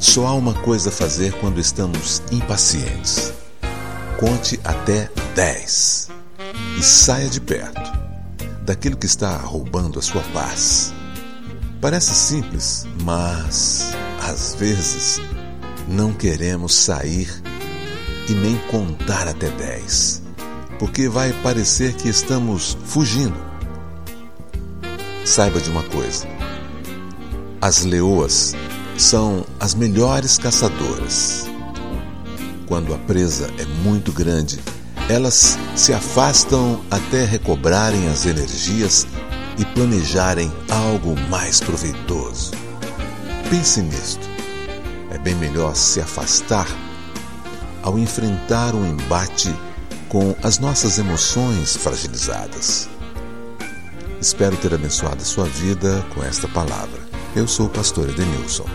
Só há uma coisa a fazer quando estamos impacientes. Conte até 10 e saia de perto daquilo que está roubando a sua paz. Parece simples, mas às vezes não queremos sair e nem contar até 10, porque vai parecer que estamos fugindo. Saiba de uma coisa: as leoas são as melhores caçadoras. Quando a presa é muito grande, elas se afastam até recobrarem as energias e planejarem algo mais proveitoso. Pense nisto. É bem melhor se afastar ao enfrentar um embate com as nossas emoções fragilizadas. Espero ter abençoado a sua vida com esta palavra. Eu sou o pastor Edenilson.